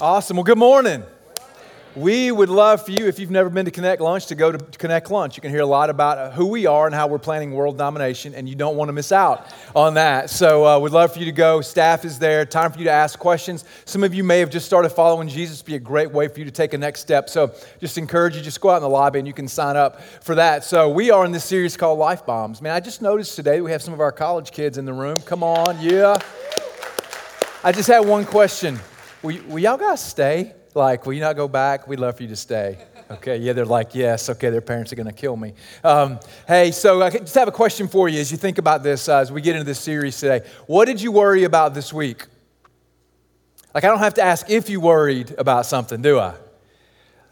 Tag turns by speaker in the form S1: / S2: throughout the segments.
S1: Awesome. Well, good morning. We would love for you, if you've never been to Connect Lunch, to go to Connect Lunch. You can hear a lot about who we are and how we're planning world domination, and you don't want to miss out on that. So, uh, we'd love for you to go. Staff is there. Time for you to ask questions. Some of you may have just started following Jesus. It'd be a great way for you to take a next step. So, just encourage you, just go out in the lobby and you can sign up for that. So, we are in this series called Life Bombs. Man, I just noticed today we have some of our college kids in the room. Come on, yeah. I just had one question. Will, will y'all guys stay? Like, will you not go back? We'd love for you to stay. Okay, yeah, they're like, yes, okay, their parents are going to kill me. Um, hey, so I just have a question for you as you think about this, uh, as we get into this series today. What did you worry about this week? Like, I don't have to ask if you worried about something, do I?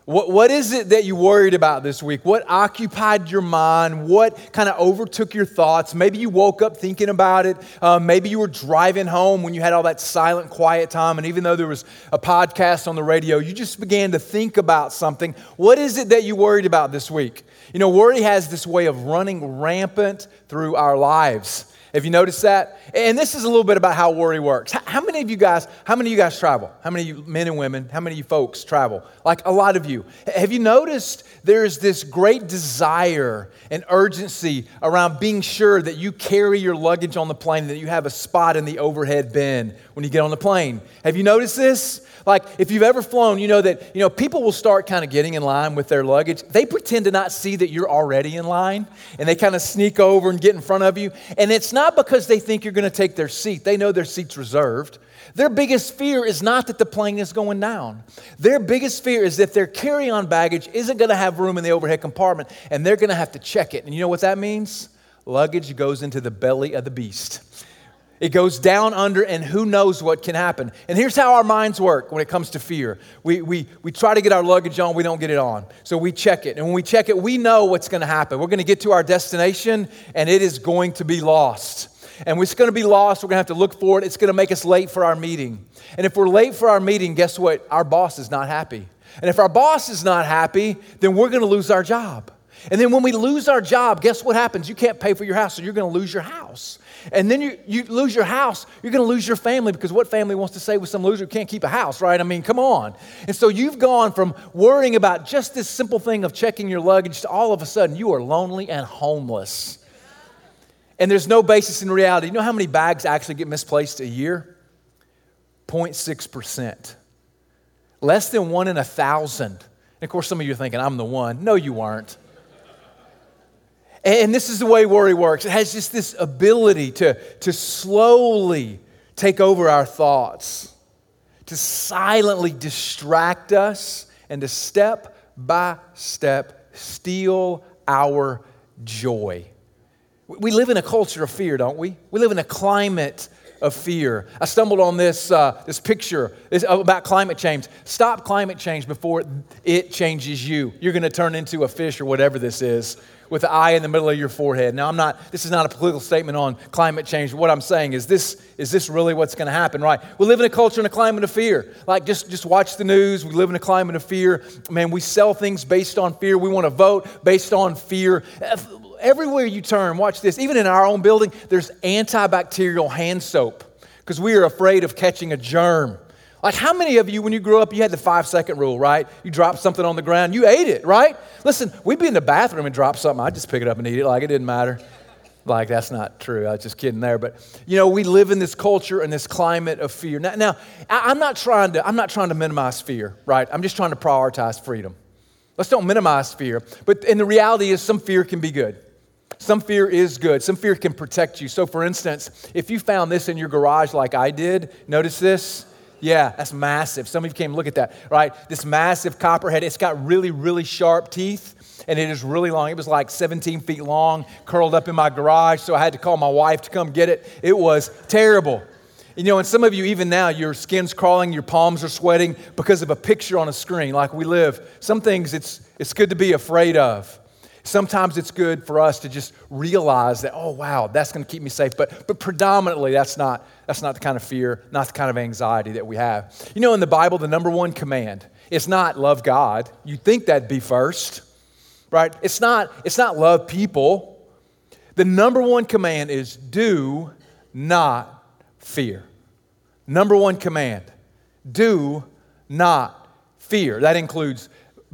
S1: What, what is it that you worried about this week? What occupied your mind? What kind of overtook your thoughts? Maybe you woke up thinking about it. Um, maybe you were driving home when you had all that silent, quiet time. And even though there was a podcast on the radio, you just began to think about something. What is it that you worried about this week? You know, worry has this way of running rampant through our lives. Have you noticed that? And this is a little bit about how worry works. How many of you guys, how many of you guys travel? How many men and women, how many of you folks travel? Like a lot of you. Have you noticed there's this great desire and urgency around being sure that you carry your luggage on the plane, that you have a spot in the overhead bin when you get on the plane? Have you noticed this? Like, if you've ever flown, you know that, you know, people will start kind of getting in line with their luggage. They pretend to not see that you're already in line, and they kind of sneak over and get in front of you. And it's not because they think you're going to take their seat, they know their seat's reserved. Their biggest fear is not that the plane is going down. Their biggest fear is that their carry on baggage isn't going to have room in the overhead compartment, and they're going to have to check it. And you know what that means? Luggage goes into the belly of the beast. It goes down under, and who knows what can happen. And here's how our minds work when it comes to fear we, we, we try to get our luggage on, we don't get it on. So we check it. And when we check it, we know what's going to happen. We're going to get to our destination, and it is going to be lost. And it's going to be lost. We're going to have to look for it. It's going to make us late for our meeting. And if we're late for our meeting, guess what? Our boss is not happy. And if our boss is not happy, then we're going to lose our job. And then when we lose our job, guess what happens? You can't pay for your house, so you're going to lose your house. And then you, you lose your house, you're going to lose your family because what family wants to say with some loser who can't keep a house, right? I mean, come on. And so you've gone from worrying about just this simple thing of checking your luggage to all of a sudden you are lonely and homeless. And there's no basis in reality. You know how many bags actually get misplaced a year? 0.6%. Less than one in a thousand. And of course, some of you are thinking, I'm the one. No, you aren't. And this is the way worry works it has just this ability to, to slowly take over our thoughts, to silently distract us, and to step by step steal our joy. We live in a culture of fear, don't we? We live in a climate of fear. I stumbled on this, uh, this picture about climate change. Stop climate change before it changes you. You're going to turn into a fish or whatever this is with the eye in the middle of your forehead. Now, I'm not, this is not a political statement on climate change. What I'm saying is this, is this really what's going to happen, right? We live in a culture in a climate of fear. Like, just, just watch the news. We live in a climate of fear. Man, we sell things based on fear. We want to vote based on fear. Everywhere you turn, watch this. Even in our own building, there's antibacterial hand soap because we are afraid of catching a germ. Like, how many of you, when you grew up, you had the five second rule, right? You dropped something on the ground, you ate it, right? Listen, we'd be in the bathroom and drop something, I'd just pick it up and eat it like it didn't matter. Like, that's not true. I was just kidding there. But, you know, we live in this culture and this climate of fear. Now, now I'm, not trying to, I'm not trying to minimize fear, right? I'm just trying to prioritize freedom. Let's don't minimize fear. But, and the reality is, some fear can be good. Some fear is good. Some fear can protect you. So, for instance, if you found this in your garage like I did, notice this yeah, that's massive. Some of you came look at that, right? This massive copperhead. It's got really, really sharp teeth, and it is really long. It was like 17 feet long, curled up in my garage, so I had to call my wife to come get it. It was terrible. You know, and some of you, even now, your skin's crawling, your palms are sweating because of a picture on a screen, like we live. Some things it's, it's good to be afraid of. Sometimes it's good for us to just realize that, oh, wow, that's going to keep me safe. But, but predominantly, that's not, that's not the kind of fear, not the kind of anxiety that we have. You know, in the Bible, the number one command is not love God. You'd think that'd be first, right? It's not, it's not love people. The number one command is do not fear. Number one command do not fear. That includes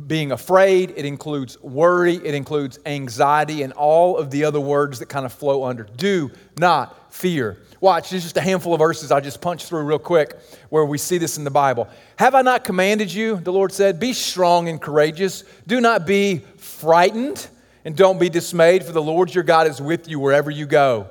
S1: being afraid, it includes worry, it includes anxiety, and all of the other words that kind of flow under. Do not fear. Watch, there's just a handful of verses I just punched through real quick where we see this in the Bible. Have I not commanded you, the Lord said, be strong and courageous. Do not be frightened and don't be dismayed, for the Lord your God is with you wherever you go.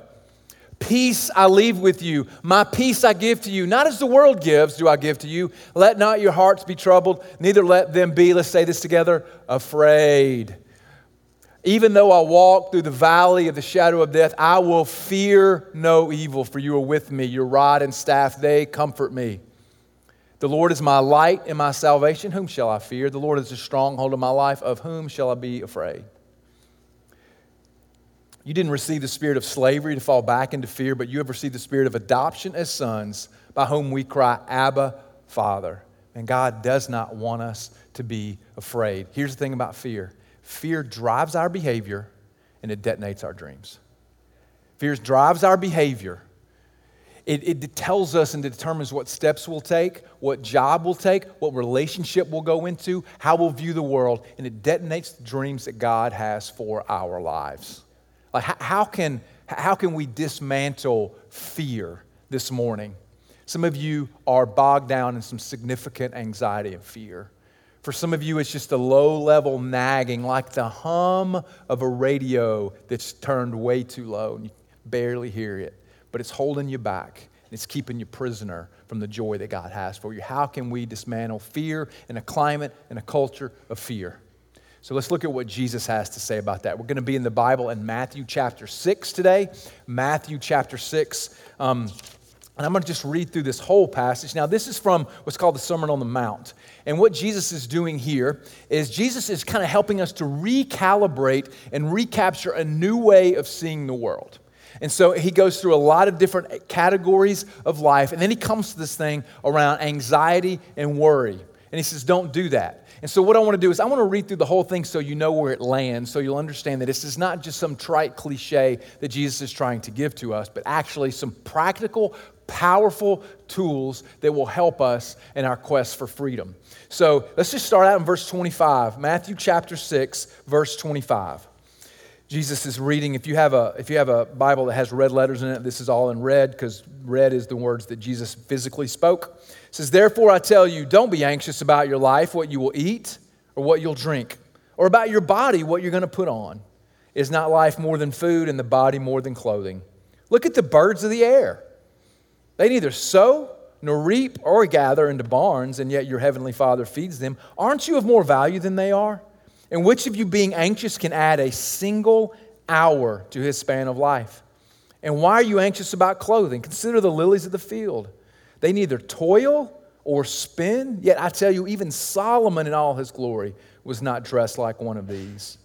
S1: Peace I leave with you. My peace I give to you. Not as the world gives, do I give to you. Let not your hearts be troubled, neither let them be, let's say this together, afraid. Even though I walk through the valley of the shadow of death, I will fear no evil, for you are with me. Your rod and staff, they comfort me. The Lord is my light and my salvation. Whom shall I fear? The Lord is the stronghold of my life. Of whom shall I be afraid? You didn't receive the spirit of slavery to fall back into fear, but you have received the spirit of adoption as sons, by whom we cry, Abba, Father. And God does not want us to be afraid. Here's the thing about fear Fear drives our behavior and it detonates our dreams. Fear drives our behavior. It, it tells us and determines what steps we'll take, what job we'll take, what relationship we'll go into, how we'll view the world, and it detonates the dreams that God has for our lives. Like, how, can, how can we dismantle fear this morning? Some of you are bogged down in some significant anxiety and fear. For some of you, it's just a low level nagging, like the hum of a radio that's turned way too low and you barely hear it, but it's holding you back. and It's keeping you prisoner from the joy that God has for you. How can we dismantle fear in a climate and a culture of fear? So let's look at what Jesus has to say about that. We're going to be in the Bible in Matthew chapter 6 today. Matthew chapter 6. Um, and I'm going to just read through this whole passage. Now, this is from what's called the Sermon on the Mount. And what Jesus is doing here is Jesus is kind of helping us to recalibrate and recapture a new way of seeing the world. And so he goes through a lot of different categories of life. And then he comes to this thing around anxiety and worry. And he says, Don't do that. And so, what I want to do is, I want to read through the whole thing so you know where it lands, so you'll understand that this is not just some trite cliche that Jesus is trying to give to us, but actually some practical, powerful tools that will help us in our quest for freedom. So, let's just start out in verse 25, Matthew chapter 6, verse 25. Jesus is reading. If you have a if you have a Bible that has red letters in it, this is all in red because red is the words that Jesus physically spoke. It says, "Therefore I tell you, don't be anxious about your life, what you will eat or what you'll drink, or about your body, what you're going to put on. Is not life more than food and the body more than clothing? Look at the birds of the air. They neither sow nor reap or gather into barns, and yet your heavenly Father feeds them. Aren't you of more value than they are?" And which of you, being anxious, can add a single hour to his span of life? And why are you anxious about clothing? Consider the lilies of the field. They neither toil or spin, yet I tell you, even Solomon in all his glory was not dressed like one of these.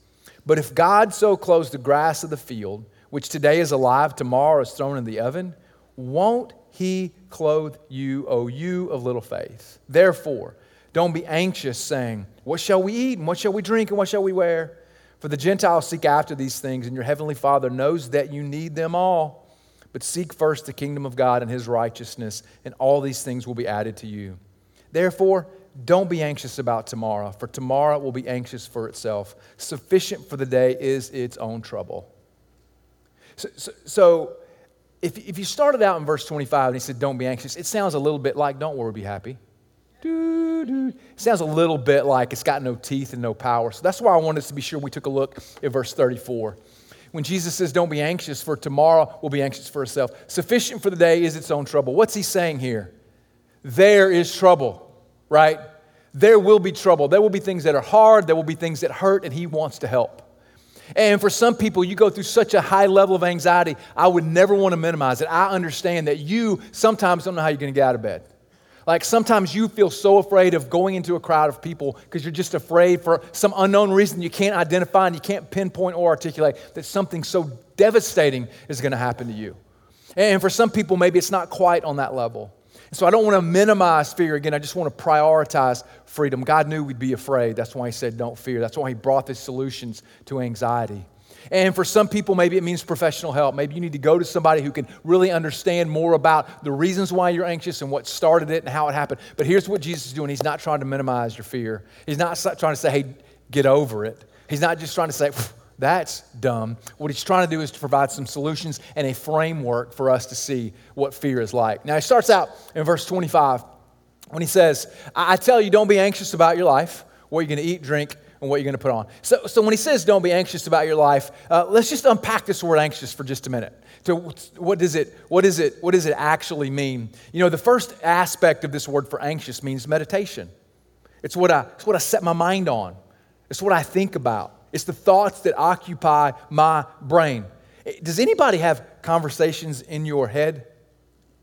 S1: But if God so clothes the grass of the field, which today is alive, tomorrow is thrown in the oven, won't he clothe you, O you of little faith? Therefore, don't be anxious, saying, What shall we eat? And what shall we drink? And what shall we wear? For the Gentiles seek after these things, and your heavenly Father knows that you need them all. But seek first the kingdom of God and his righteousness, and all these things will be added to you. Therefore, don't be anxious about tomorrow, for tomorrow will be anxious for itself. Sufficient for the day is its own trouble. So, so, so if, if you started out in verse 25 and he said, Don't be anxious, it sounds a little bit like, Don't worry, be happy. It sounds a little bit like it's got no teeth and no power. So that's why I wanted us to be sure we took a look at verse 34. When Jesus says, Don't be anxious, for tomorrow will be anxious for itself. Sufficient for the day is its own trouble. What's he saying here? There is trouble, right? There will be trouble. There will be things that are hard, there will be things that hurt, and he wants to help. And for some people, you go through such a high level of anxiety, I would never want to minimize it. I understand that you sometimes don't know how you're going to get out of bed. Like sometimes you feel so afraid of going into a crowd of people because you're just afraid for some unknown reason you can't identify and you can't pinpoint or articulate that something so devastating is going to happen to you. And for some people, maybe it's not quite on that level. So I don't want to minimize fear again. I just want to prioritize freedom. God knew we'd be afraid. That's why He said, don't fear. That's why He brought the solutions to anxiety. And for some people, maybe it means professional help. Maybe you need to go to somebody who can really understand more about the reasons why you're anxious and what started it and how it happened. But here's what Jesus is doing He's not trying to minimize your fear, He's not trying to say, hey, get over it. He's not just trying to say, that's dumb. What he's trying to do is to provide some solutions and a framework for us to see what fear is like. Now, he starts out in verse 25 when he says, I tell you, don't be anxious about your life, what you're going to eat, drink, and what you're going to put on. So, so when he says don't be anxious about your life, uh, let's just unpack this word anxious for just a minute. So what does it what is it what does it actually mean? You know, the first aspect of this word for anxious means meditation. It's what I it's what I set my mind on. It's what I think about. It's the thoughts that occupy my brain. Does anybody have conversations in your head?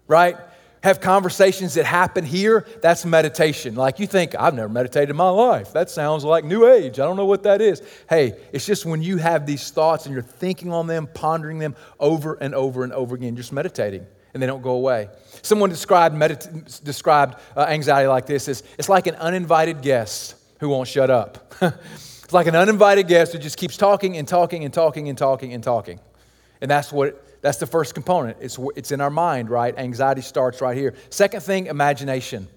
S1: Right? Have conversations that happen here, that's meditation. Like you think, I've never meditated in my life. That sounds like New Age. I don't know what that is. Hey, it's just when you have these thoughts and you're thinking on them, pondering them over and over and over again, just meditating, and they don't go away. Someone described, medit- described uh, anxiety like this as it's like an uninvited guest who won't shut up. it's like an uninvited guest who just keeps talking and talking and talking and talking and talking. And that's what that's the first component. It's, it's in our mind, right? Anxiety starts right here. Second thing, imagination.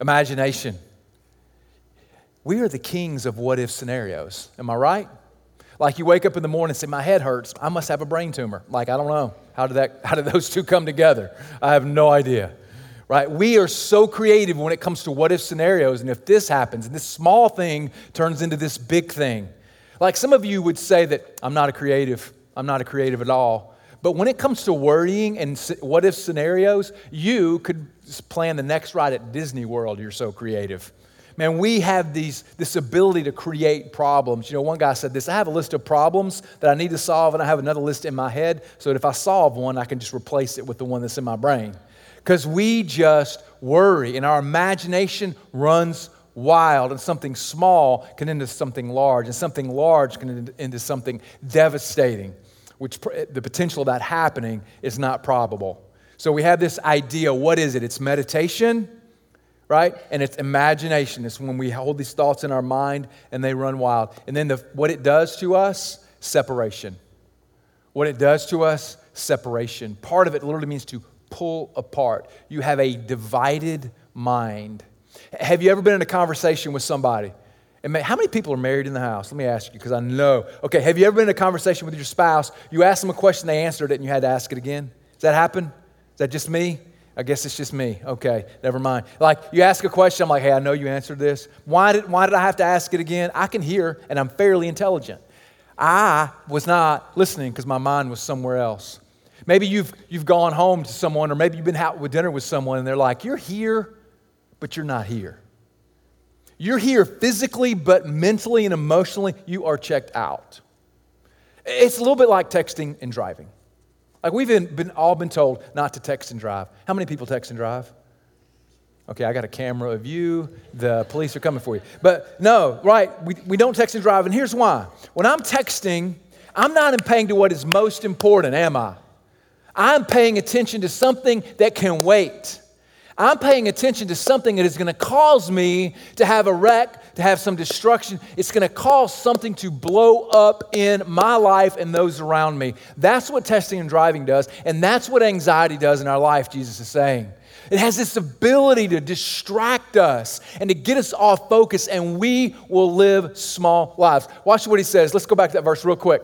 S1: Imagination. We are the kings of what if scenarios. Am I right? Like you wake up in the morning and say, My head hurts. I must have a brain tumor. Like, I don't know. How did, that, how did those two come together? I have no idea. Right? We are so creative when it comes to what if scenarios. And if this happens, and this small thing turns into this big thing. Like some of you would say that I'm not a creative. I'm not a creative at all. But when it comes to worrying and what if scenarios, you could plan the next ride at Disney World. You're so creative. Man, we have these, this ability to create problems. You know, one guy said this I have a list of problems that I need to solve, and I have another list in my head so that if I solve one, I can just replace it with the one that's in my brain. Because we just worry, and our imagination runs wild, and something small can end into something large, and something large can end into something devastating which the potential of that happening is not probable. So we have this idea what is it? It's meditation, right? And it's imagination. It's when we hold these thoughts in our mind and they run wild. And then the, what it does to us, separation. What it does to us, separation. Part of it literally means to pull apart. You have a divided mind. Have you ever been in a conversation with somebody? And how many people are married in the house? Let me ask you, because I know. Okay, have you ever been in a conversation with your spouse? You asked them a question, they answered it, and you had to ask it again? Does that happen? Is that just me? I guess it's just me. Okay, never mind. Like you ask a question, I'm like, hey, I know you answered this. Why did, why did I have to ask it again? I can hear, and I'm fairly intelligent. I was not listening because my mind was somewhere else. Maybe you've, you've gone home to someone, or maybe you've been out with dinner with someone, and they're like, you're here, but you're not here. You're here physically, but mentally and emotionally, you are checked out. It's a little bit like texting and driving. Like we've been, been, all been told not to text and drive. How many people text and drive? Okay, I got a camera of you. The police are coming for you. But no, right, we, we don't text and drive. And here's why. When I'm texting, I'm not paying to what is most important, am I? I'm paying attention to something that can wait. I'm paying attention to something that is going to cause me to have a wreck, to have some destruction. It's going to cause something to blow up in my life and those around me. That's what testing and driving does, and that's what anxiety does in our life, Jesus is saying. It has this ability to distract us and to get us off focus, and we will live small lives. Watch what he says. Let's go back to that verse real quick.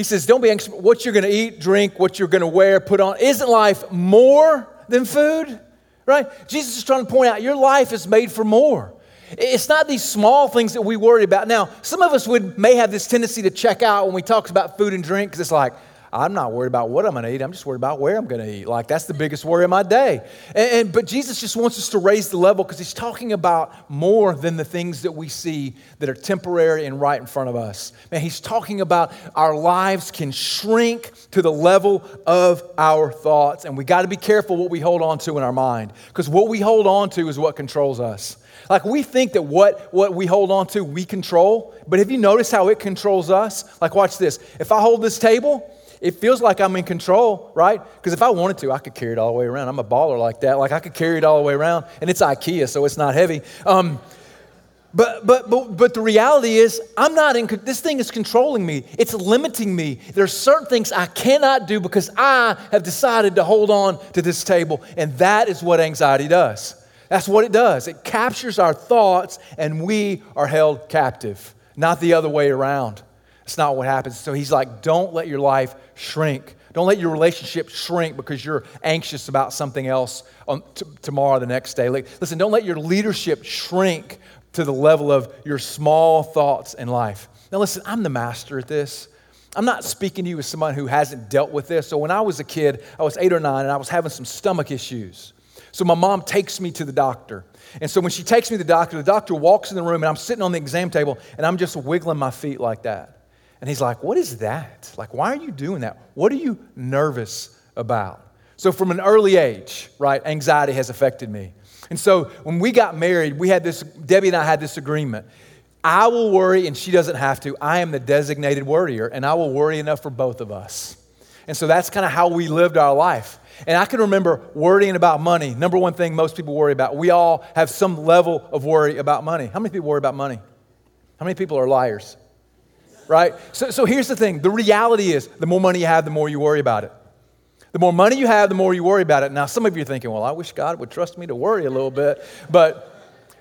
S1: He says, Don't be anxious what you're going to eat, drink, what you're going to wear, put on. Isn't life more than food? Right? Jesus is trying to point out your life is made for more. It's not these small things that we worry about. Now, some of us would may have this tendency to check out when we talk about food and drink because it's like, I'm not worried about what I'm going to eat. I'm just worried about where I'm going to eat. Like that's the biggest worry of my day. And, and but Jesus just wants us to raise the level because he's talking about more than the things that we see that are temporary and right in front of us. Man, he's talking about our lives can shrink to the level of our thoughts, and we got to be careful what we hold on to in our mind because what we hold on to is what controls us. Like we think that what, what we hold on to, we control, but have you noticed how it controls us? Like, watch this. If I hold this table, it feels like I'm in control, right? Because if I wanted to, I could carry it all the way around. I'm a baller like that. Like I could carry it all the way around, and it's IKEA, so it's not heavy. Um, But, but, but, but the reality is, I'm not in, this thing is controlling me. It's limiting me. There's certain things I cannot do because I have decided to hold on to this table. And that is what anxiety does. That's what it does. It captures our thoughts and we are held captive, not the other way around. It's not what happens. So he's like, don't let your life shrink. Don't let your relationship shrink because you're anxious about something else on t- tomorrow, the next day. Like, listen, don't let your leadership shrink to the level of your small thoughts in life. Now, listen, I'm the master at this. I'm not speaking to you as someone who hasn't dealt with this. So, when I was a kid, I was eight or nine, and I was having some stomach issues. So, my mom takes me to the doctor. And so, when she takes me to the doctor, the doctor walks in the room, and I'm sitting on the exam table, and I'm just wiggling my feet like that. And he's like, What is that? Like, why are you doing that? What are you nervous about? So, from an early age, right, anxiety has affected me. And so, when we got married, we had this, Debbie and I had this agreement. I will worry, and she doesn't have to. I am the designated worrier, and I will worry enough for both of us. And so that's kind of how we lived our life. And I can remember worrying about money. Number one thing most people worry about. We all have some level of worry about money. How many people worry about money? How many people are liars? Right? So, so here's the thing the reality is the more money you have, the more you worry about it. The more money you have, the more you worry about it. Now, some of you are thinking, well, I wish God would trust me to worry a little bit. But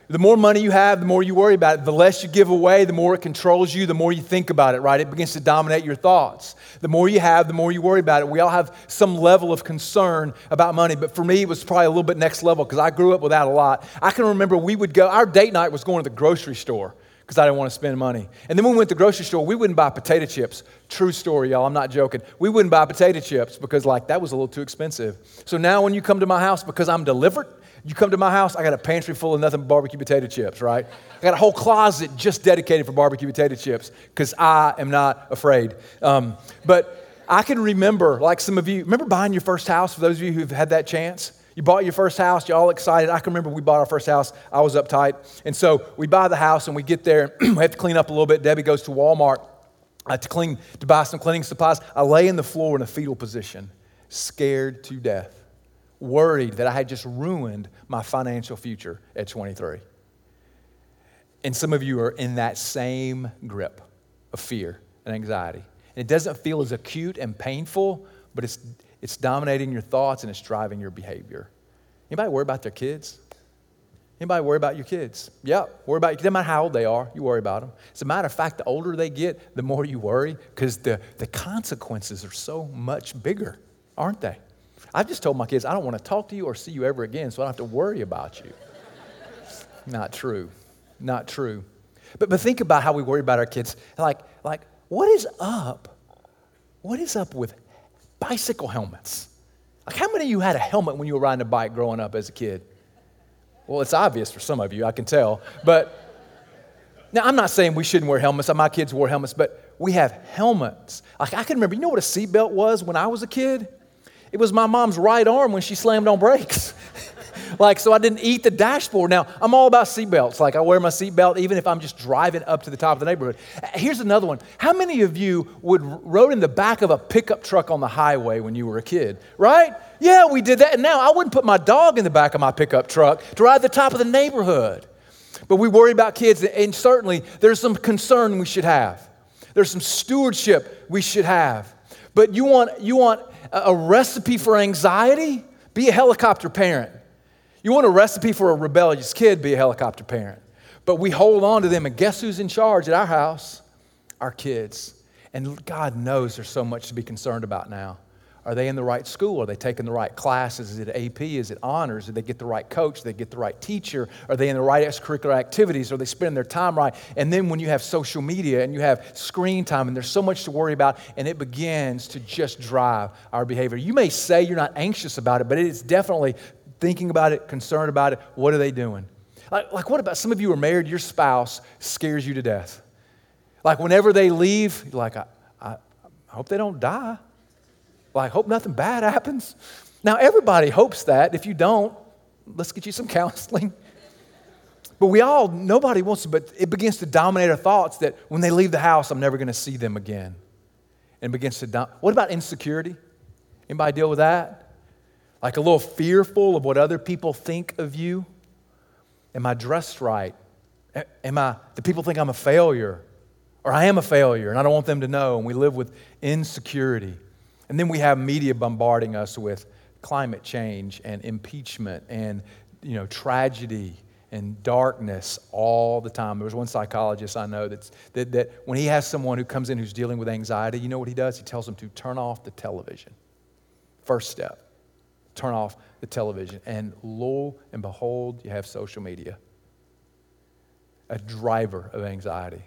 S1: the more money you have, the more you worry about it. The less you give away, the more it controls you, the more you think about it, right? It begins to dominate your thoughts. The more you have, the more you worry about it. We all have some level of concern about money, but for me, it was probably a little bit next level because I grew up without a lot. I can remember we would go, our date night was going to the grocery store because I didn't want to spend money. And then when we went to the grocery store, we wouldn't buy potato chips. True story, y'all. I'm not joking. We wouldn't buy potato chips because, like, that was a little too expensive. So now when you come to my house, because I'm delivered, you come to my house, I got a pantry full of nothing but barbecue potato chips, right? I got a whole closet just dedicated for barbecue potato chips because I am not afraid. Um, but I can remember, like some of you, remember buying your first house for those of you who've had that chance? You bought your first house, you're all excited. I can remember we bought our first house. I was uptight. And so we buy the house and we get there. we have to clean up a little bit. Debbie goes to Walmart uh, to, clean, to buy some cleaning supplies. I lay in the floor in a fetal position, scared to death, worried that I had just ruined my financial future at 23. And some of you are in that same grip of fear and anxiety. And it doesn't feel as acute and painful, but it's it's dominating your thoughts and it's driving your behavior. Anybody worry about their kids? Anybody worry about your kids? Yeah, worry about you. Doesn't matter how old they are, you worry about them. As a matter of fact, the older they get, the more you worry because the, the consequences are so much bigger, aren't they? I've just told my kids, I don't want to talk to you or see you ever again, so I don't have to worry about you. Not true. Not true. But, but think about how we worry about our kids. Like, like, what is up? What is up with bicycle helmets. Like, how many of you had a helmet when you were riding a bike growing up as a kid? Well, it's obvious for some of you, I can tell. But now, I'm not saying we shouldn't wear helmets. My kids wore helmets, but we have helmets. Like, I can remember, you know what a seatbelt was when I was a kid? It was my mom's right arm when she slammed on brakes. like, so I didn't eat the dashboard. Now, I'm all about seatbelts. Like, I wear my seatbelt even if I'm just driving up to the top of the neighborhood. Here's another one. How many of you would rode in the back of a pickup truck on the highway when you were a kid? Right? Yeah, we did that. And now I wouldn't put my dog in the back of my pickup truck to ride the top of the neighborhood. But we worry about kids, and certainly there's some concern we should have. There's some stewardship we should have. But you want, you want a recipe for anxiety? Be a helicopter parent. You want a recipe for a rebellious kid, be a helicopter parent. But we hold on to them, and guess who's in charge at our house? Our kids. And God knows there's so much to be concerned about now. Are they in the right school? Are they taking the right classes? Is it AP? Is it honors? Did they get the right coach? Did they get the right teacher? Are they in the right extracurricular activities? Are they spending their time right? And then when you have social media and you have screen time and there's so much to worry about, and it begins to just drive our behavior. You may say you're not anxious about it, but it is definitely thinking about it, concerned about it. What are they doing? Like, like what about some of you are married, your spouse scares you to death? Like whenever they leave, like, I, I, I hope they don't die. Like, hope nothing bad happens. Now, everybody hopes that. If you don't, let's get you some counseling. But we all, nobody wants to, but it begins to dominate our thoughts that when they leave the house, I'm never going to see them again. And begins to, dom- what about insecurity? Anybody deal with that? Like a little fearful of what other people think of you? Am I dressed right? Am I, do people think I'm a failure? Or I am a failure and I don't want them to know. And we live with insecurity. And then we have media bombarding us with climate change and impeachment and you know, tragedy and darkness all the time. There was one psychologist I know that's, that, that when he has someone who comes in who's dealing with anxiety, you know what he does? He tells them to turn off the television. First step turn off the television. And lo and behold, you have social media a driver of anxiety.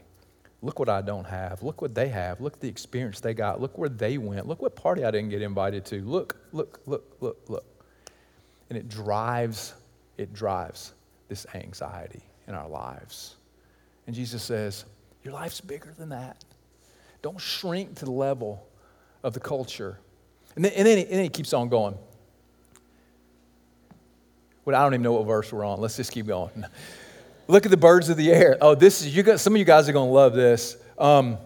S1: Look what I don't have. Look what they have. Look the experience they got. Look where they went. Look what party I didn't get invited to. Look, look, look, look, look. And it drives, it drives this anxiety in our lives. And Jesus says, Your life's bigger than that. Don't shrink to the level of the culture. And then, and then, he, and then he keeps on going. Well, I don't even know what verse we're on. Let's just keep going. Look at the birds of the air. Oh, this is you got some of you guys are going to love this. Um,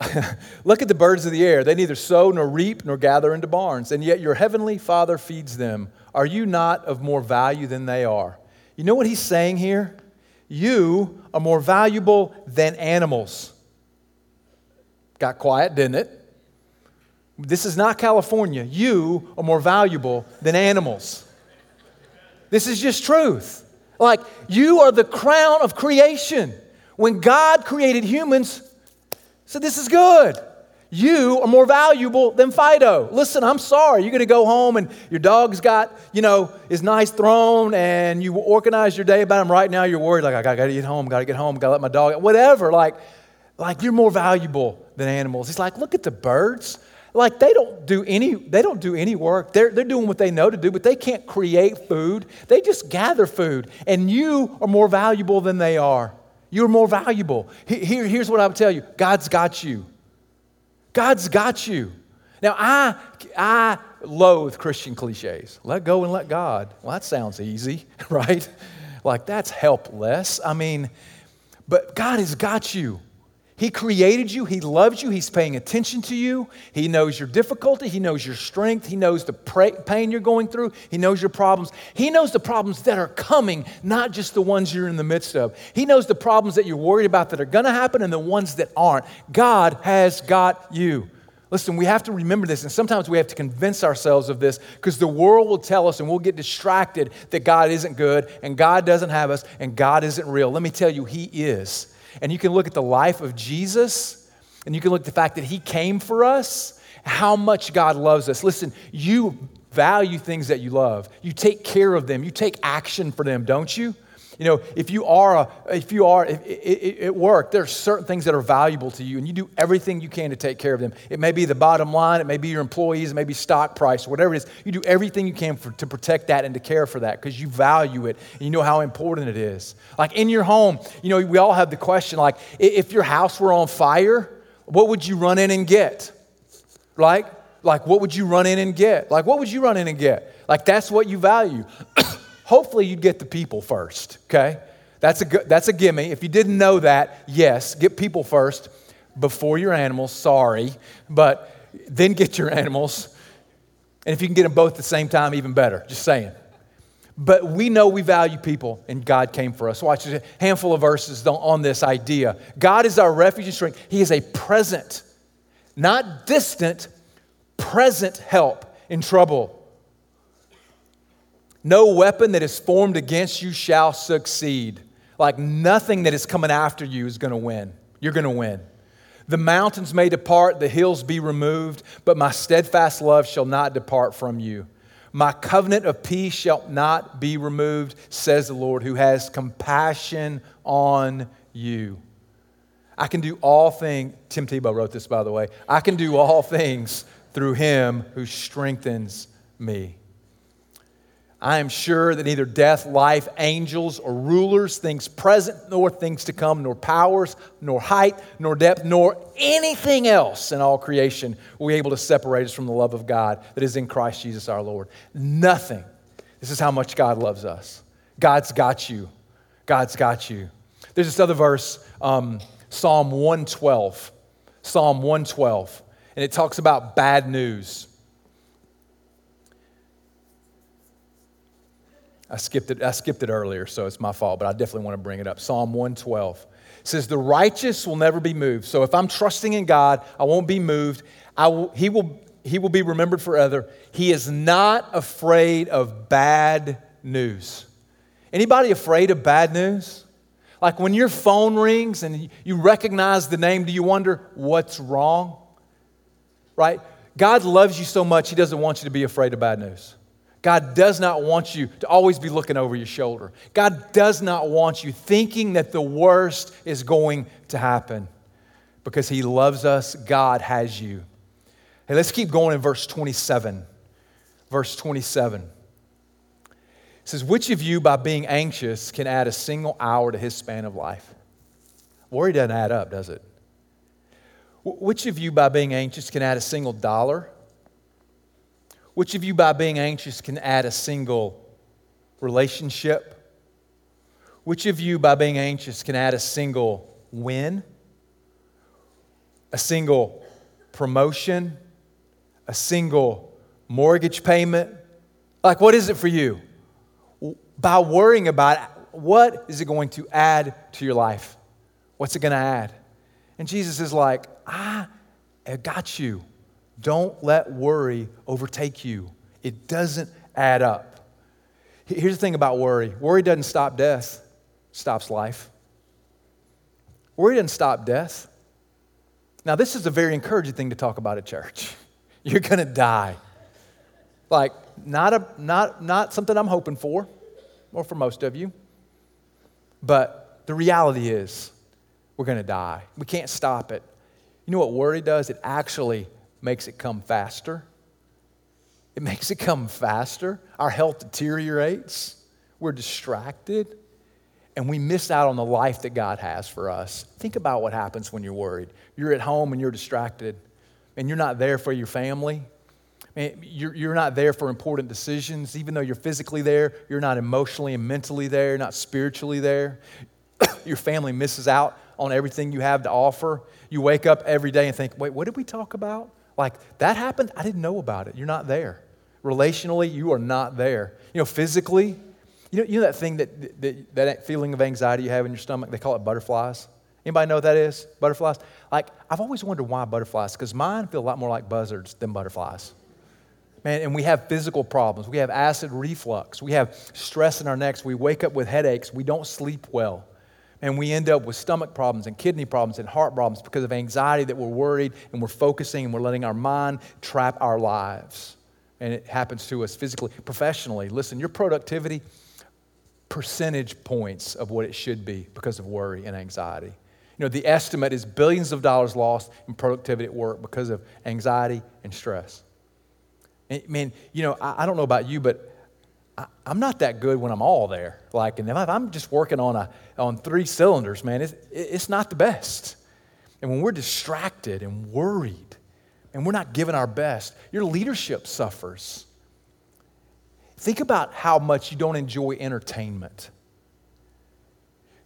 S1: look at the birds of the air. They neither sow nor reap nor gather into barns, and yet your heavenly Father feeds them. Are you not of more value than they are? You know what he's saying here? You are more valuable than animals. Got quiet, didn't it? This is not California. You are more valuable than animals. This is just truth. Like, you are the crown of creation. When God created humans, so this is good. You are more valuable than Fido. Listen, I'm sorry. You're going to go home and your dog's got, you know, his nice throne and you organize your day about him. Right now, you're worried, like, I got to get home, got to get home, got to let my dog, whatever. Like, like, you're more valuable than animals. He's like, look at the birds. Like they don't do any, they don't do any work. They're, they're doing what they know to do, but they can't create food. They just gather food. And you are more valuable than they are. You're more valuable. Here, here's what I would tell you God's got you. God's got you. Now, I, I loathe Christian cliches. Let go and let God. Well, that sounds easy, right? Like that's helpless. I mean, but God has got you. He created you. He loves you. He's paying attention to you. He knows your difficulty. He knows your strength. He knows the pain you're going through. He knows your problems. He knows the problems that are coming, not just the ones you're in the midst of. He knows the problems that you're worried about that are going to happen and the ones that aren't. God has got you. Listen, we have to remember this, and sometimes we have to convince ourselves of this because the world will tell us and we'll get distracted that God isn't good and God doesn't have us and God isn't real. Let me tell you, He is. And you can look at the life of Jesus, and you can look at the fact that he came for us, how much God loves us. Listen, you value things that you love. You take care of them. You take action for them, don't you? You know, if you are, a, if you are if at work, there are certain things that are valuable to you, and you do everything you can to take care of them. It may be the bottom line, it may be your employees, it may be stock price, whatever it is. You do everything you can for, to protect that and to care for that because you value it and you know how important it is. Like in your home, you know, we all have the question like, if your house were on fire, what would you run in and get? Like, like what would you run in and get? Like, what would you run in and get? Like, that's what you value. hopefully you'd get the people first, okay? That's a, that's a gimme. If you didn't know that, yes, get people first before your animals, sorry, but then get your animals. And if you can get them both at the same time, even better, just saying. But we know we value people, and God came for us. Watch a handful of verses on this idea. God is our refuge and strength. He is a present, not distant, present help in trouble. No weapon that is formed against you shall succeed. Like nothing that is coming after you is going to win. You're going to win. The mountains may depart, the hills be removed, but my steadfast love shall not depart from you. My covenant of peace shall not be removed, says the Lord, who has compassion on you. I can do all things, Tim Tebow wrote this, by the way. I can do all things through him who strengthens me. I am sure that neither death, life, angels, or rulers, things present nor things to come, nor powers, nor height, nor depth, nor anything else in all creation will be able to separate us from the love of God that is in Christ Jesus our Lord. Nothing. This is how much God loves us. God's got you. God's got you. There's this other verse, um, Psalm 112. Psalm 112. And it talks about bad news. I skipped it. I skipped it earlier, so it's my fault, but I definitely want to bring it up. Psalm 112 says, "The righteous will never be moved." So if I'm trusting in God, I won't be moved. I will, he will he will be remembered forever. He is not afraid of bad news. Anybody afraid of bad news? Like when your phone rings and you recognize the name, do you wonder what's wrong? Right? God loves you so much, He doesn't want you to be afraid of bad news. God does not want you to always be looking over your shoulder. God does not want you thinking that the worst is going to happen because He loves us. God has you. Hey, let's keep going in verse 27. Verse 27. It says, Which of you, by being anxious, can add a single hour to his span of life? Worry doesn't add up, does it? Which of you, by being anxious, can add a single dollar? Which of you, by being anxious, can add a single relationship? Which of you, by being anxious, can add a single win? A single promotion? A single mortgage payment? Like, what is it for you? By worrying about it, what is it going to add to your life? What's it going to add? And Jesus is like, I have got you. Don't let worry overtake you. It doesn't add up. Here's the thing about worry worry doesn't stop death, stops life. Worry doesn't stop death. Now, this is a very encouraging thing to talk about at church. You're going to die. Like, not, a, not, not something I'm hoping for, or for most of you. But the reality is, we're going to die. We can't stop it. You know what worry does? It actually makes it come faster. It makes it come faster. Our health deteriorates. We're distracted. And we miss out on the life that God has for us. Think about what happens when you're worried. You're at home and you're distracted, and you're not there for your family. You're not there for important decisions. Even though you're physically there, you're not emotionally and mentally there, not spiritually there. your family misses out on everything you have to offer. You wake up every day and think, wait, what did we talk about? Like, that happened? I didn't know about it. You're not there. Relationally, you are not there. You know, physically, you know, you know that thing that, that, that feeling of anxiety you have in your stomach? They call it butterflies. Anybody know what that is? Butterflies? Like, I've always wondered why butterflies, because mine feel a lot more like buzzards than butterflies. Man, and we have physical problems. We have acid reflux. We have stress in our necks. We wake up with headaches. We don't sleep well and we end up with stomach problems and kidney problems and heart problems because of anxiety that we're worried and we're focusing and we're letting our mind trap our lives. And it happens to us physically, professionally. Listen, your productivity, percentage points of what it should be because of worry and anxiety. You know, the estimate is billions of dollars lost in productivity at work because of anxiety and stress. I mean, you know, I, I don't know about you, but I, am not that good when I'm all there. Like, and if I'm just working on, a, on three cylinders, man, it's, it's not the best. And when we're distracted and worried and we're not giving our best, your leadership suffers. Think about how much you don't enjoy entertainment.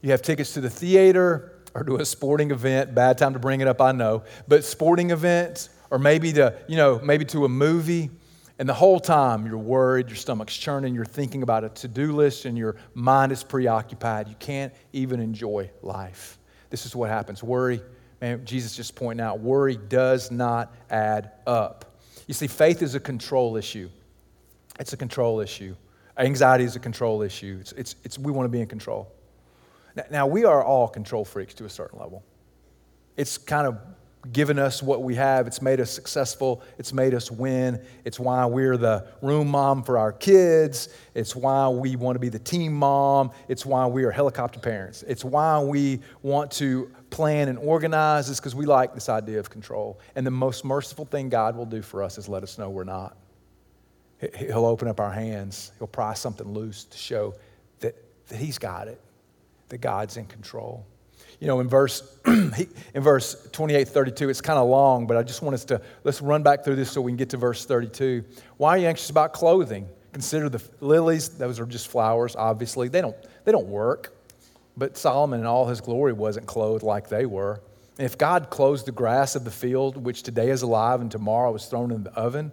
S1: You have tickets to the theater or to a sporting event, bad time to bring it up, I know, but sporting events or maybe to, you know, maybe to a movie and the whole time you're worried, your stomach's churning, you're thinking about a to do list, and your mind is preoccupied. You can't even enjoy life. This is what happens. Worry, man, Jesus just pointing out, worry does not add up. You see, faith is a control issue. It's a control issue. Anxiety is a control issue. It's, it's, it's we want to be in control. Now, now, we are all control freaks to a certain level. It's kind of given us what we have. It's made us successful. It's made us win. It's why we're the room mom for our kids. It's why we want to be the team mom. It's why we are helicopter parents. It's why we want to plan and organize. It's because we like this idea of control. And the most merciful thing God will do for us is let us know we're not. He'll open up our hands, He'll pry something loose to show that, that He's got it, that God's in control you know, in verse, in verse 28, 32, it's kind of long, but I just want us to, let's run back through this so we can get to verse 32. Why are you anxious about clothing? Consider the lilies, those are just flowers, obviously. They don't, they don't work. But Solomon in all his glory wasn't clothed like they were. And if God clothes the grass of the field, which today is alive and tomorrow is thrown in the oven,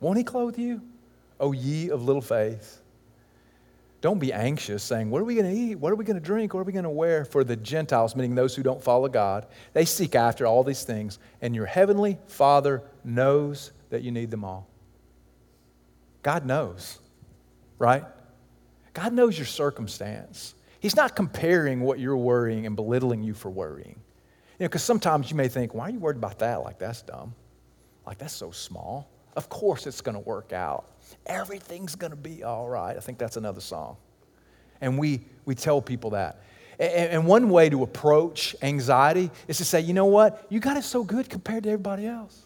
S1: won't he clothe you? O ye of little faith. Don't be anxious, saying, What are we going to eat? What are we going to drink? What are we going to wear? For the Gentiles, meaning those who don't follow God, they seek after all these things, and your heavenly Father knows that you need them all. God knows, right? God knows your circumstance. He's not comparing what you're worrying and belittling you for worrying. You know, because sometimes you may think, why are you worried about that? Like, that's dumb. Like, that's so small. Of course it's going to work out. Everything's going to be all right. I think that's another song. And we, we tell people that. And, and one way to approach anxiety is to say, you know what? You got it so good compared to everybody else.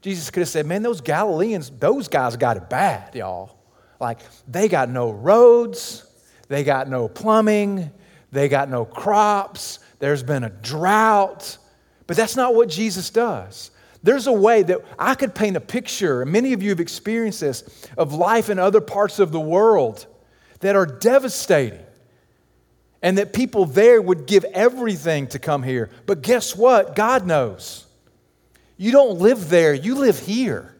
S1: Jesus could have said, man, those Galileans, those guys got it bad, y'all. Like, they got no roads, they got no plumbing, they got no crops, there's been a drought. But that's not what Jesus does. There's a way that I could paint a picture, and many of you have experienced this, of life in other parts of the world that are devastating. And that people there would give everything to come here. But guess what? God knows. You don't live there, you live here.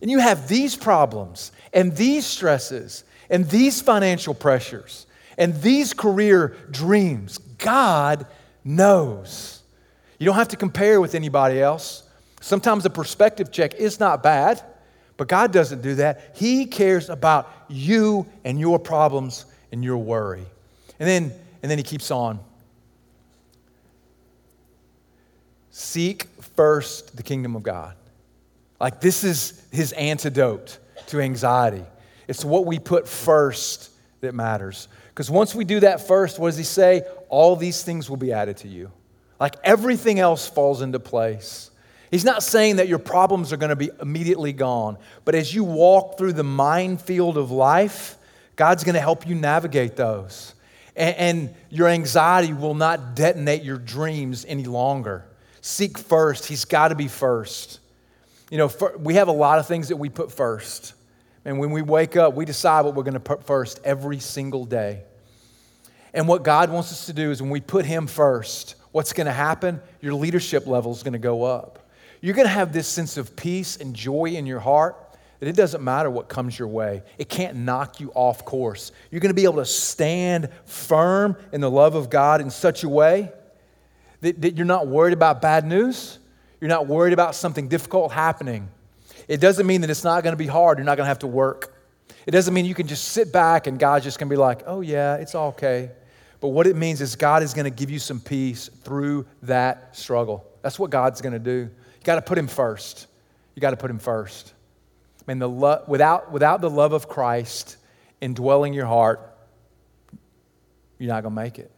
S1: And you have these problems, and these stresses, and these financial pressures, and these career dreams. God knows. You don't have to compare with anybody else. Sometimes a perspective check is not bad, but God doesn't do that. He cares about you and your problems and your worry. And then, and then he keeps on. Seek first the kingdom of God. Like this is his antidote to anxiety. It's what we put first that matters. Because once we do that first, what does he say? All these things will be added to you. Like everything else falls into place. He's not saying that your problems are going to be immediately gone, but as you walk through the minefield of life, God's going to help you navigate those. And, and, your anxiety will not detonate your dreams any longer. Seek first, He's got to be first. You know, for, we have a lot of things that we put first. And when we wake up, we decide what we're going to put first every single day. And what God wants us to do is when we put Him first, what's going to happen? Your leadership level is going to go up you're going to have this sense of peace and joy in your heart that it doesn't matter what comes your way. It can't knock you off course. You're going to be able to stand firm in the love of God in such a way that, that you're not worried about bad news. You're not worried about something difficult happening. It doesn't mean that it's not going to be hard. You're not going to have to work. It doesn't mean you can just sit back and God's just going to be like, oh, yeah, it's okay. But what it means is God is going to give you some peace through that struggle. That's what God's going to do. You got to put him first. You got to put him first. I mean, the lo- without, without the love of Christ indwelling your heart, you're not going to make it.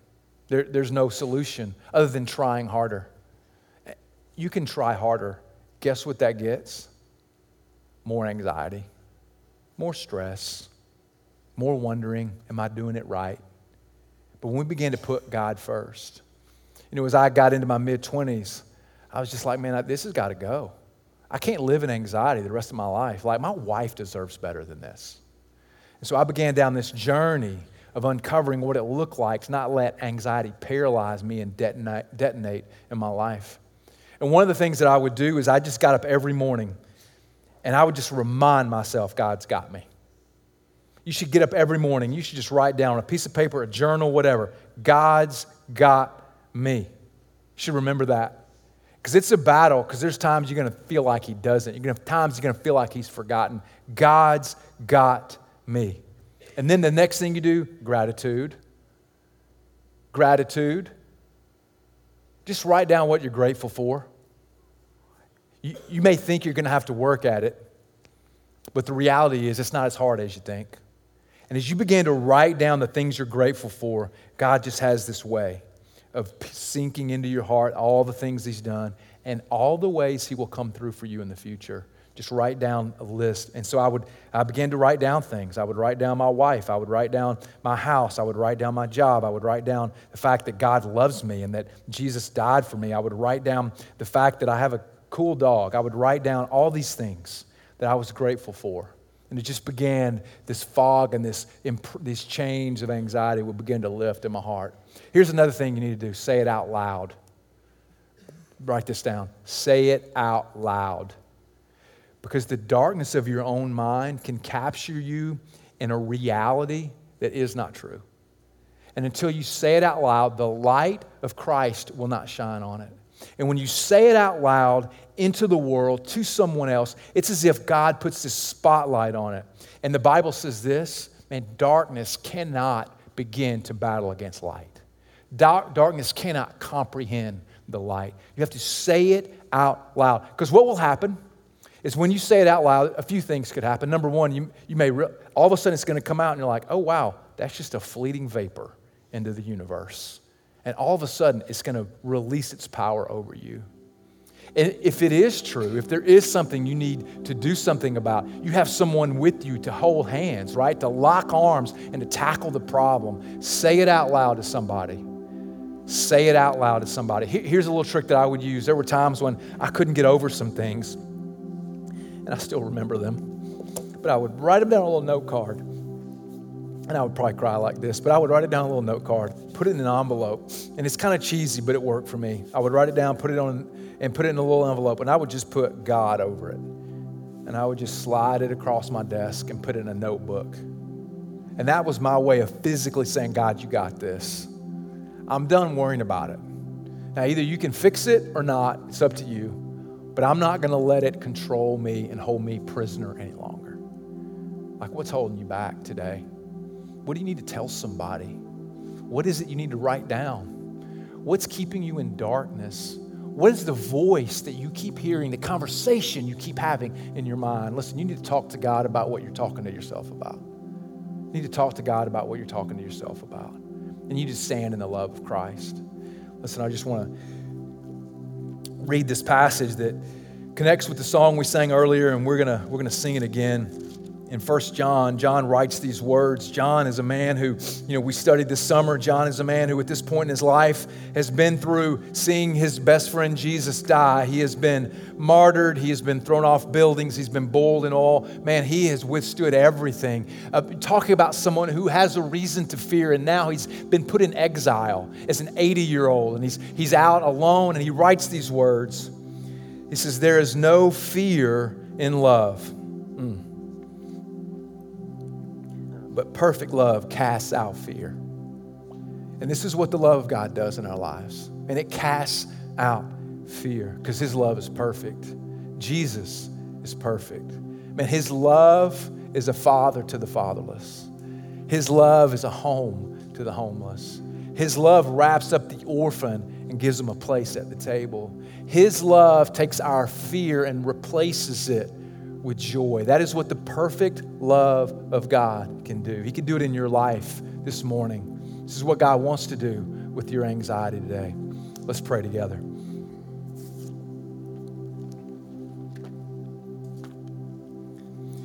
S1: There, there's no solution other than trying harder. You can try harder. Guess what that gets? More anxiety, more stress, more wondering, am I doing it right? But when we begin to put God first, you know, as I got into my mid 20s, I was just like, man, this has got to go. I can't live in anxiety the rest of my life. Like, my wife deserves better than this. And so I began down this journey of uncovering what it looked like to not let anxiety paralyze me and detonate, detonate in my life. And one of the things that I would do is I just got up every morning and I would just remind myself God's got me. You should get up every morning. You should just write down a piece of paper, a journal, whatever. God's got me. You should remember that. Because it's a battle, because there's times you're going to feel like he doesn't. You're going to have times you're going to feel like he's forgotten. God's got me. And then the next thing you do, gratitude. Gratitude. Just write down what you're grateful for. You, you may think you're going to have to work at it, but the reality is it's not as hard as you think. And as you begin to write down the things you're grateful for, God just has this way of sinking into your heart all the things He's done and all the ways He will come through for you in the future. Just write down a list. And so I would, I began to write down things. I would write down my wife. I would write down my house. I would write down my job. I would write down the fact that God loves me and that Jesus died for me. I would write down the fact that I have a cool dog. I would write down all these things that I was grateful for. And it just began this fog and this, imp- this change of anxiety would begin to lift in my heart. Here's another thing you need to do say it out loud. Write this down. Say it out loud. Because the darkness of your own mind can capture you in a reality that is not true. And until you say it out loud, the light of Christ will not shine on it. And when you say it out loud into the world to someone else, it's as if God puts this spotlight on it. And the Bible says this man, darkness cannot begin to battle against light. Dark, darkness cannot comprehend the light. You have to say it out loud. Because what will happen is when you say it out loud, a few things could happen. Number one, you, you may, re- all of a sudden it's going to come out and you're like, oh, wow, that's just a fleeting vapor into the universe. And all of a sudden it's going to release its power over you. And if it is true, if there is something you need to do something about, you have someone with you to hold hands, right? To lock arms and to tackle the problem. Say it out loud to somebody. Say it out loud to somebody. Here's a little trick that I would use. There were times when I couldn't get over some things, and I still remember them. But I would write them down on a little note card. And I would probably cry like this, but I would write it down on a little note card, put it in an envelope. And it's kind of cheesy, but it worked for me. I would write it down, put it on, and put it in a little envelope, and I would just put God over it. And I would just slide it across my desk and put it in a notebook. And that was my way of physically saying, God, you got this. I'm done worrying about it. Now, either you can fix it or not, it's up to you. But I'm not going to let it control me and hold me prisoner any longer. Like, what's holding you back today? What do you need to tell somebody? What is it you need to write down? What's keeping you in darkness? What is the voice that you keep hearing, the conversation you keep having in your mind? Listen, you need to talk to God about what you're talking to yourself about. You need to talk to God about what you're talking to yourself about. And you just stand in the love of Christ. Listen, I just want to read this passage that connects with the song we sang earlier, and we're going we're going to sing it again in First John, John writes these words. John is a man who, you know, we studied this summer. John is a man who, at this point in his life, has been through seeing his best friend Jesus die. He has been martyred. He has been thrown off buildings. He's been boiled in oil. Man, he has withstood everything. Uh, talking about someone who has a reason to fear, and now he's been put in exile as an 80 year old, and he's, he's out alone, and he writes these words. He says, There is no fear in love. But perfect love casts out fear. And this is what the love of God does in our lives. And it casts out fear because his love is perfect. Jesus is perfect. Man, his love is a father to the fatherless. His love is a home to the homeless. His love wraps up the orphan and gives them a place at the table. His love takes our fear and replaces it with joy. That is what the perfect love of God can do. He can do it in your life this morning. This is what God wants to do with your anxiety today. Let's pray together.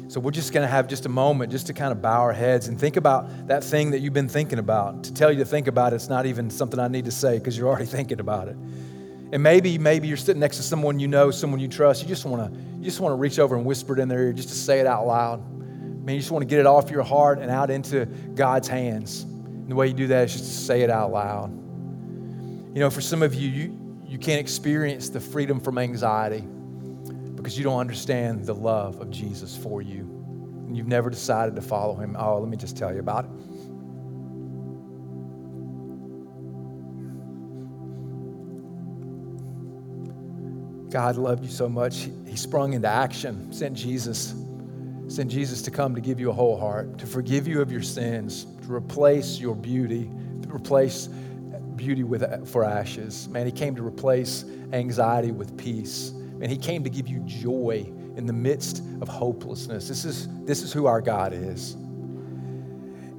S1: So, we're just going to have just a moment just to kind of bow our heads and think about that thing that you've been thinking about. To tell you to think about it, it's not even something I need to say because you're already thinking about it. And maybe, maybe you're sitting next to someone you know, someone you trust. You just want to, you just want to reach over and whisper it in their ear, just to say it out loud. Man, you just want to get it off your heart and out into God's hands. And the way you do that is just to say it out loud. You know, for some of you, you, you can't experience the freedom from anxiety because you don't understand the love of Jesus for you. And you've never decided to follow him. Oh, let me just tell you about it. God loved you so much, He sprung into action, sent Jesus, sent Jesus to come to give you a whole heart, to forgive you of your sins, to replace your beauty, to replace beauty with, for ashes. Man, He came to replace anxiety with peace. Man, He came to give you joy in the midst of hopelessness. This is, this is who our God is.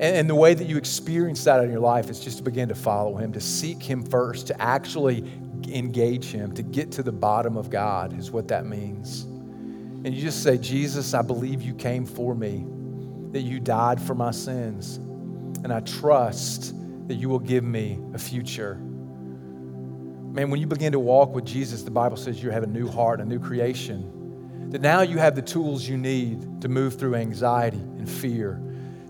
S1: And, and, the way that you experience that in your life is just to begin to follow Him, to seek Him first, to actually engage Him, to get to the bottom of God, is what that means. And you just say, Jesus, I believe you came for me, that you died for my sins, and I trust that you will give me a future. Man, when you begin to walk with Jesus, the Bible says you have a new heart, a new creation. That now you have the tools you need to move through anxiety and fear,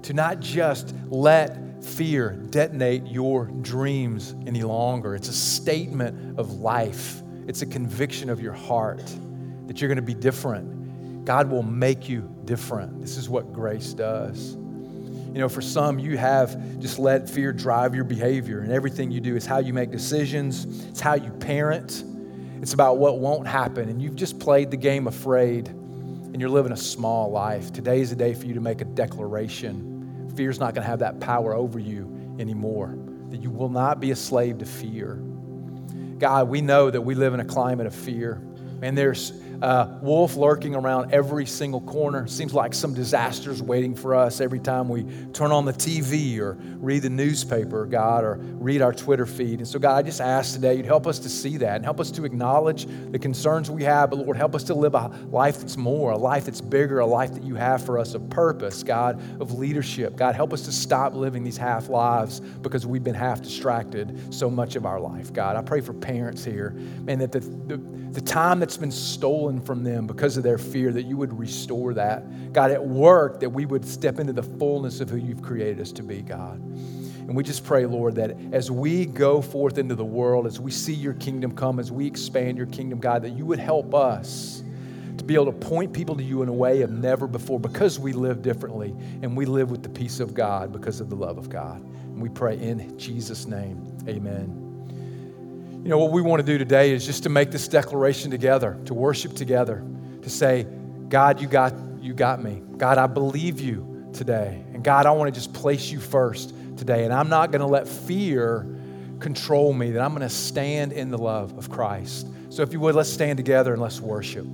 S1: to not just let fear detonate your dreams any longer. It's a statement of life, it's a conviction of your heart that you're going to be different. God will make you different. This is what grace does. You know, for some, you have just let fear drive your behavior, and everything you do is how you make decisions, it's how you parent, it's about what won't happen. And you've just played the game afraid, and you're living a small life. Today is a day for you to make a declaration. Fear's not going to have that power over you anymore, that you will not be a slave to fear. God, we know that we live in a climate of fear, and there's uh, wolf lurking around every single corner. Seems like some disaster's waiting for us every time we turn on the TV or read the newspaper, God, or read our Twitter feed. And so, God, I just ask today you'd help us to see that and help us to acknowledge the concerns we have. But, Lord, help us to live a life that's more, a life that's bigger, a life that you have for us of purpose, God, of leadership. God, help us to stop living these half lives because we've been half distracted so much of our life, God. I pray for parents here, and that the, the, the time that's been stolen stolen from them because of their fear, that you would restore that. God, at work, that we would step into the fullness of who you've created us to be, God. And we just pray, Lord, that as we go forth into the world, as we see your kingdom come, as we expand your kingdom, God, that you would help us to be able to point people to you in a way of never before because we live differently and we live with the peace of God because of the love of God. And we pray in Jesus' name, amen. You know, what we want to do today is just to make this declaration together, to worship together, to say, God, you got, you got me. God, I believe you today. And God, I want to just place you first today. And I'm not going to let fear control me, that I'm going to stand in the love of Christ. So if you would, let's stand together and let's worship.